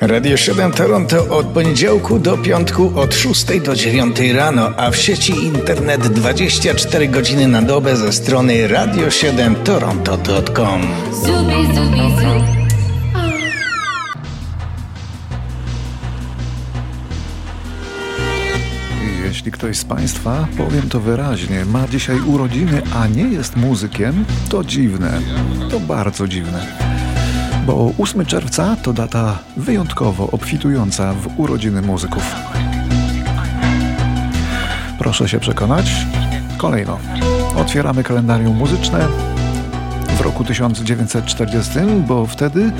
Radio 7 Toronto od poniedziałku do piątku od 6 do 9 rano, a w sieci internet 24 godziny na dobę ze strony radio7toronto.com. Zubi, zubi, zubi. Jeśli ktoś z Państwa, powiem to wyraźnie, ma dzisiaj urodziny, a nie jest muzykiem, to dziwne. To bardzo dziwne bo 8 czerwca to data wyjątkowo obfitująca w urodziny muzyków. Proszę się przekonać. Kolejno. Otwieramy kalendarium muzyczne w roku 1940, bo wtedy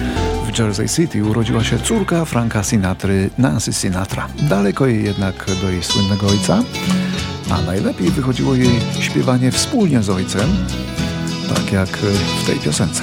w Jersey City urodziła się córka Franka Sinatry, Nancy Sinatra. Daleko jej jednak do jej słynnego ojca, a najlepiej wychodziło jej śpiewanie wspólnie z ojcem, tak jak w tej piosence.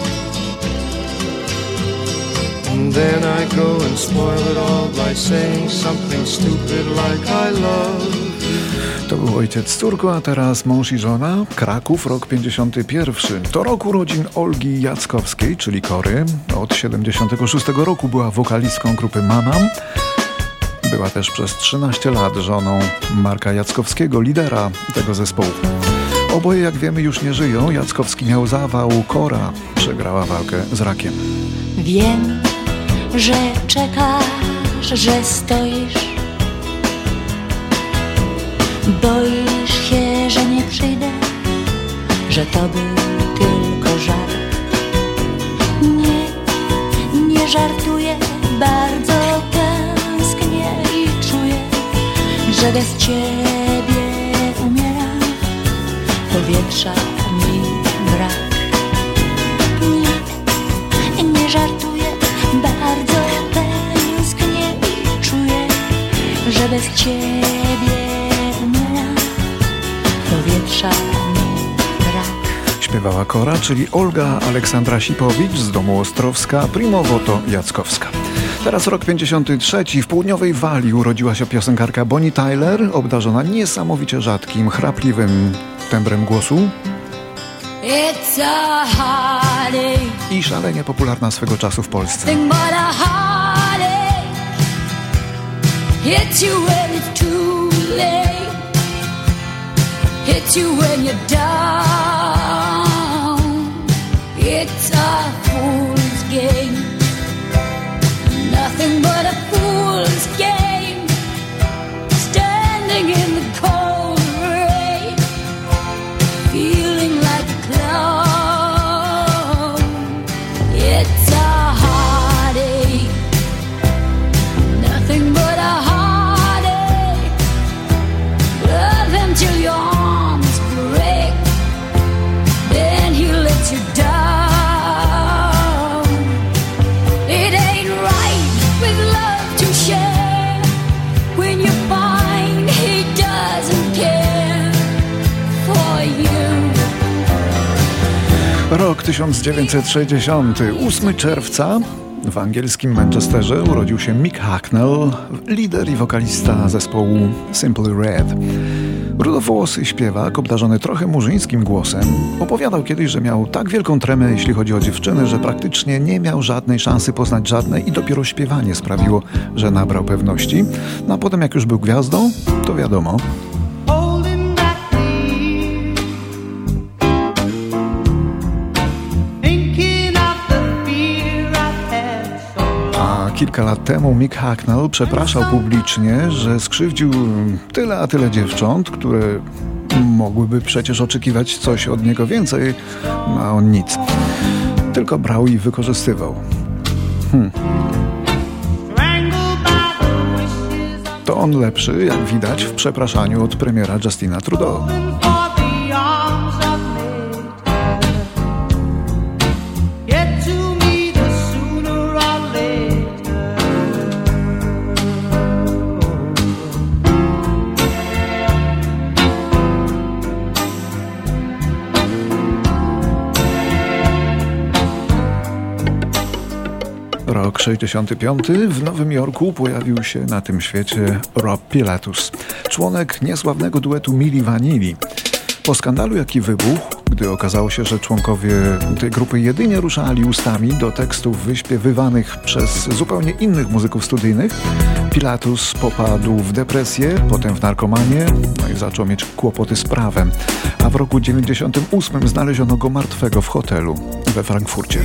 And then I go and spoil it all by saying something stupid like I love. To był ojciec z córką, a teraz mąż i żona. Kraków, rok 51. To rok urodzin Olgi Jackowskiej, czyli Kory. Od 76 roku była wokalistką grupy Manam. Była też przez 13 lat żoną Marka Jackowskiego, lidera tego zespołu. Oboje, jak wiemy, już nie żyją. Jackowski miał zawał, Kora przegrała walkę z rakiem. Wiem, że czekasz, że stoisz. Boisz się, że nie przyjdę, że to był tylko żart. Nie, nie żartuję, bardzo tęsknię i czuję, że bez ciebie umieram. Powietrza bez ciebie umieram. Powietrza mi brak. Śpiewała Kora, czyli Olga Aleksandra Sipowicz z domu Ostrowska, Primowoto Jackowska. Teraz rok 53. W południowej Walii urodziła się piosenkarka Bonnie Tyler, obdarzona niesamowicie rzadkim, chrapliwym tembrem głosu. I szalenie popularna swego czasu w Polsce. Hits you when it's too late. Hits you when you're down. It's a fool's game. Rok 1960, 8 czerwca. W angielskim Manchesterze urodził się Mick Hacknell, lider i wokalista zespołu Simply Red. Rudowłosy śpiewak, obdarzony trochę murzyńskim głosem, opowiadał kiedyś, że miał tak wielką tremę, jeśli chodzi o dziewczyny, że praktycznie nie miał żadnej szansy poznać żadnej i dopiero śpiewanie sprawiło, że nabrał pewności. No a potem jak już był gwiazdą, to wiadomo, kilka lat temu Mick Hacknell przepraszał publicznie, że skrzywdził tyle a tyle dziewcząt, które mogłyby przecież oczekiwać coś od niego więcej, no a on nic. Tylko brał i wykorzystywał. Of To on lepszy, jak widać, w przepraszaniu od premiera Justina Trudeau. Rok 65. W Nowym Jorku pojawił się na tym świecie Rob Pilatus, członek niesławnego duetu Mili Vanilli. Po skandalu, jaki wybuchł, gdy okazało się, że członkowie tej grupy jedynie ruszali ustami do tekstów wyśpiewywanych przez zupełnie innych muzyków studyjnych, Pilatus popadł w depresję, potem w narkomanię, no i zaczął mieć kłopoty z prawem. A w roku 98 znaleziono go martwego w hotelu we Frankfurcie.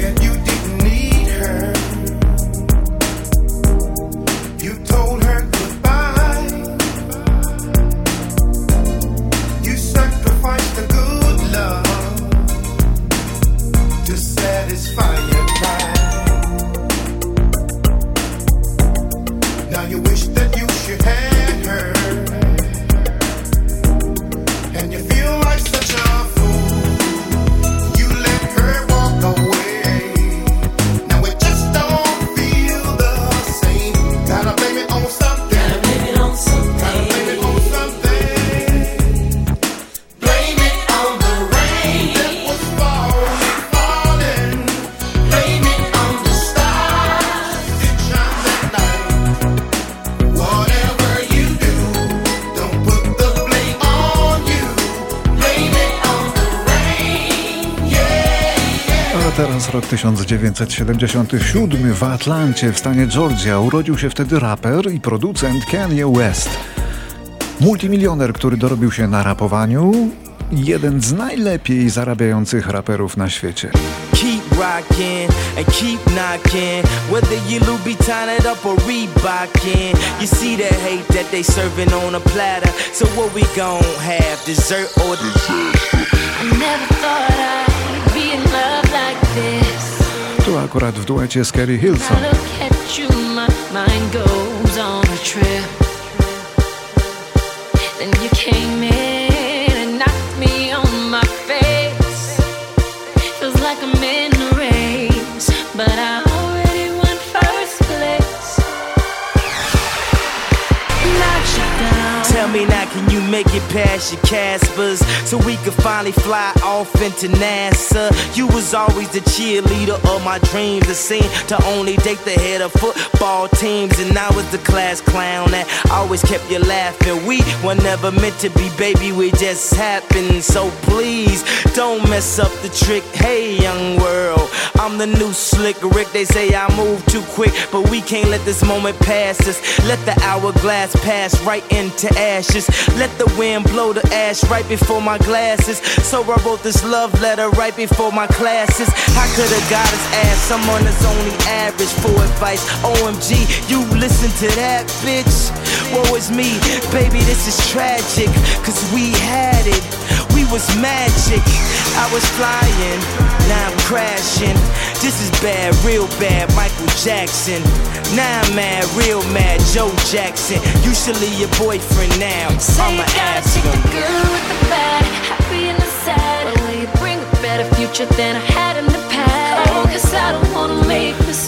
Teraz rok 1977 w Atlancie w stanie Georgia urodził się wtedy raper i producent Kanye West. Multimilioner, który dorobił się na rapowaniu, jeden z najlepiej zarabiających raperów na świecie. Rocking and keep knocking. Whether you Louboutin it up or Reebokin. You see the hate that they serving on a platter. So what we gon' have, dessert or dessert? I never thought akurat w duecie z Kerry Hilson. Then you came in make it past your Caspers so we could finally fly off into NASA? You was always the cheerleader of my dreams. It seemed to only date the head of football teams, and I was the class clown that always kept you laughing. We were never meant to be, baby. We just happened. So please don't mess up the trick. Hey, young world, I'm the new slick Rick. They say I move too quick, but we can't let this moment pass us. Let the hourglass pass right into ashes. Let the wind blow the ash right before my glasses. So I wrote this love letter right before my classes. I could've got his ass, someone that's only average for advice. OMG, you listen to that, bitch. Woe is me, baby, this is tragic. Cause we had it, we was magic. I was flying, now I'm crashing. This is bad, real bad, Michael Jackson. Now I'm mad, real mad, Joe Jackson. You should leave your boyfriend now. I'ma ask him. The good with the bad, happy and the sad. Will you bring a better future than I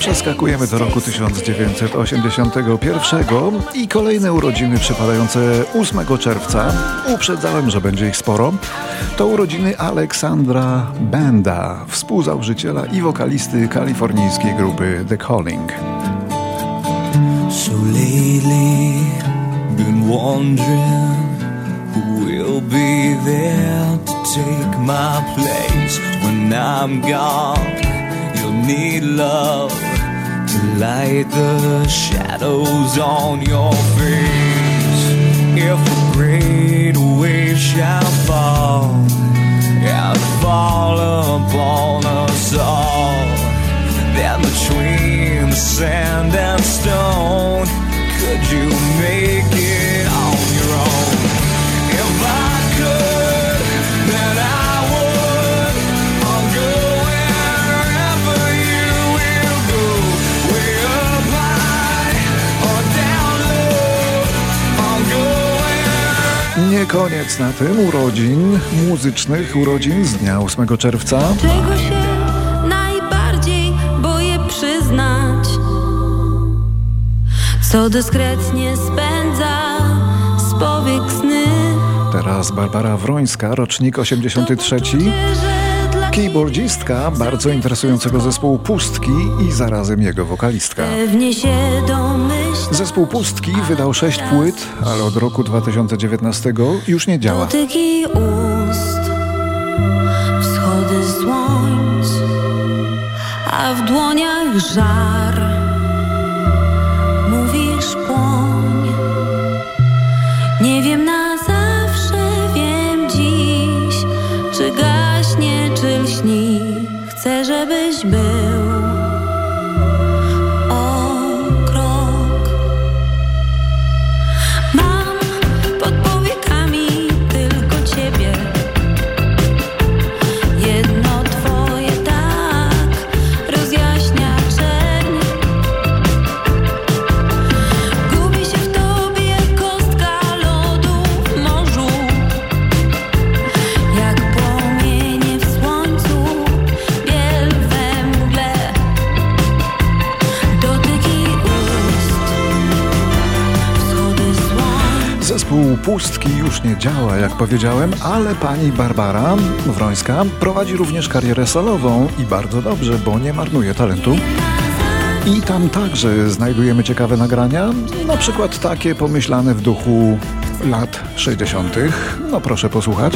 Przeskakujemy do roku 1981 i kolejne urodziny przypadające 8 czerwca. Uprzedzałem, że będzie ich sporo. To urodziny Aleksandra Benda, współzałożyciela i wokalisty kalifornijskiej grupy The Calling. So lately, been wondering who will be there to take my place when I'm gone. You'll need love light the shadows on your face. If a great wave shall fall and fall upon us all, then between the sand and stone, could you make koniec na tym urodzin muzycznych, urodzin z dnia 8 czerwca. Czego się najbardziej boję przyznać? Co dyskretnie spędza z powiek sny. Teraz Barbara Wrońska, rocznik 83. keyboardzistka bardzo interesującego zespołu Pustki i zarazem jego wokalistka. Zespół Pustki wydał sześć płyt, ale od roku 2019 już nie działa. Dotyki ust, wschody słońc, a w dłoniach żar. Mówisz płoń, nie wiem na zawsze, wiem dziś, czy gaśnie, czy lśni. Chcę, żebyś był. Pustki już nie działa, jak powiedziałem, ale pani Barbara Wrońska prowadzi również karierę solową i bardzo dobrze, bo nie marnuje talentu. I tam także znajdujemy ciekawe nagrania, na przykład takie pomyślane w duchu lat 60. No proszę posłuchać.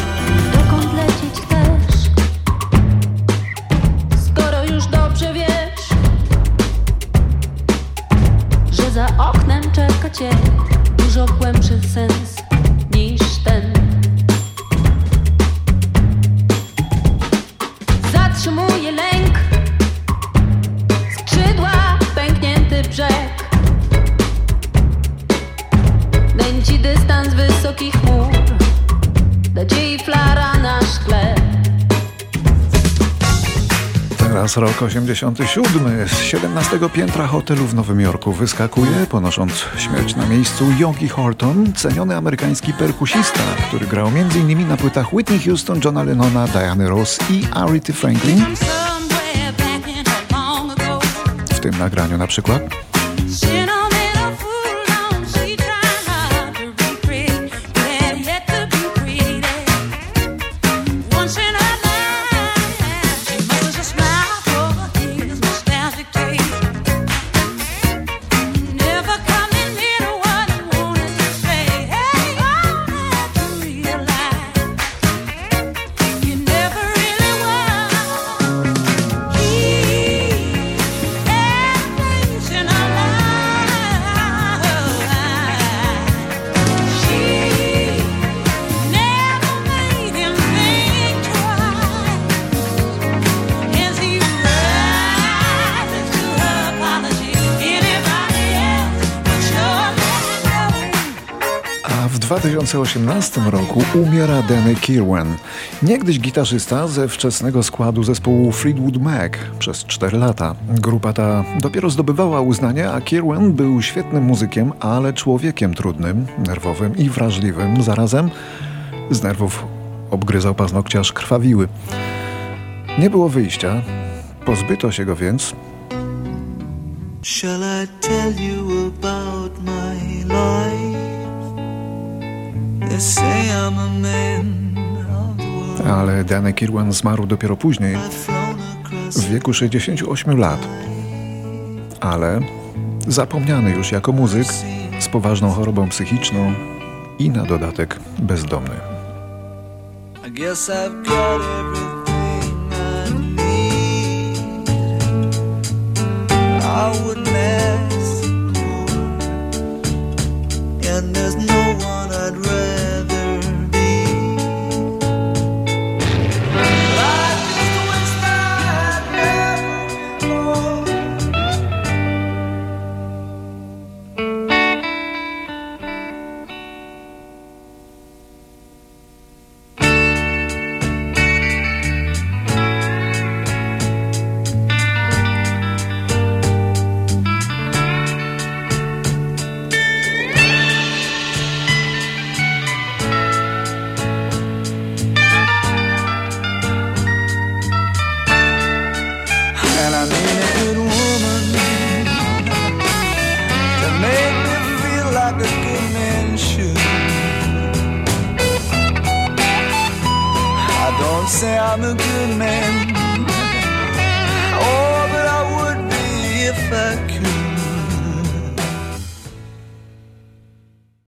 Teraz rok 87. Z 17 piętra hotelu w Nowym Jorku wyskakuje, ponosząc śmierć na miejscu, Yogi Horton, ceniony amerykański perkusista, który grał m.in. na płytach Whitney Houston, Johna Lennona, Diany Ross i Aretha Franklin. W tym nagraniu na przykład. 2018 roku umiera Danny Kirwan, niegdyś gitarzysta ze wczesnego składu zespołu Fleetwood Mac przez 4 lata. Grupa ta dopiero zdobywała uznanie, a Kirwan był świetnym muzykiem, ale człowiekiem trudnym, nerwowym i wrażliwym zarazem. Z nerwów obgryzał paznokcie aż krwawiły. Nie było wyjścia, pozbyto się go więc Shall I tell you about my ale Danny Kirwan zmarł dopiero później, w wieku 68 lat. Ale zapomniany już jako muzyk z poważną chorobą psychiczną i na dodatek bezdomny. I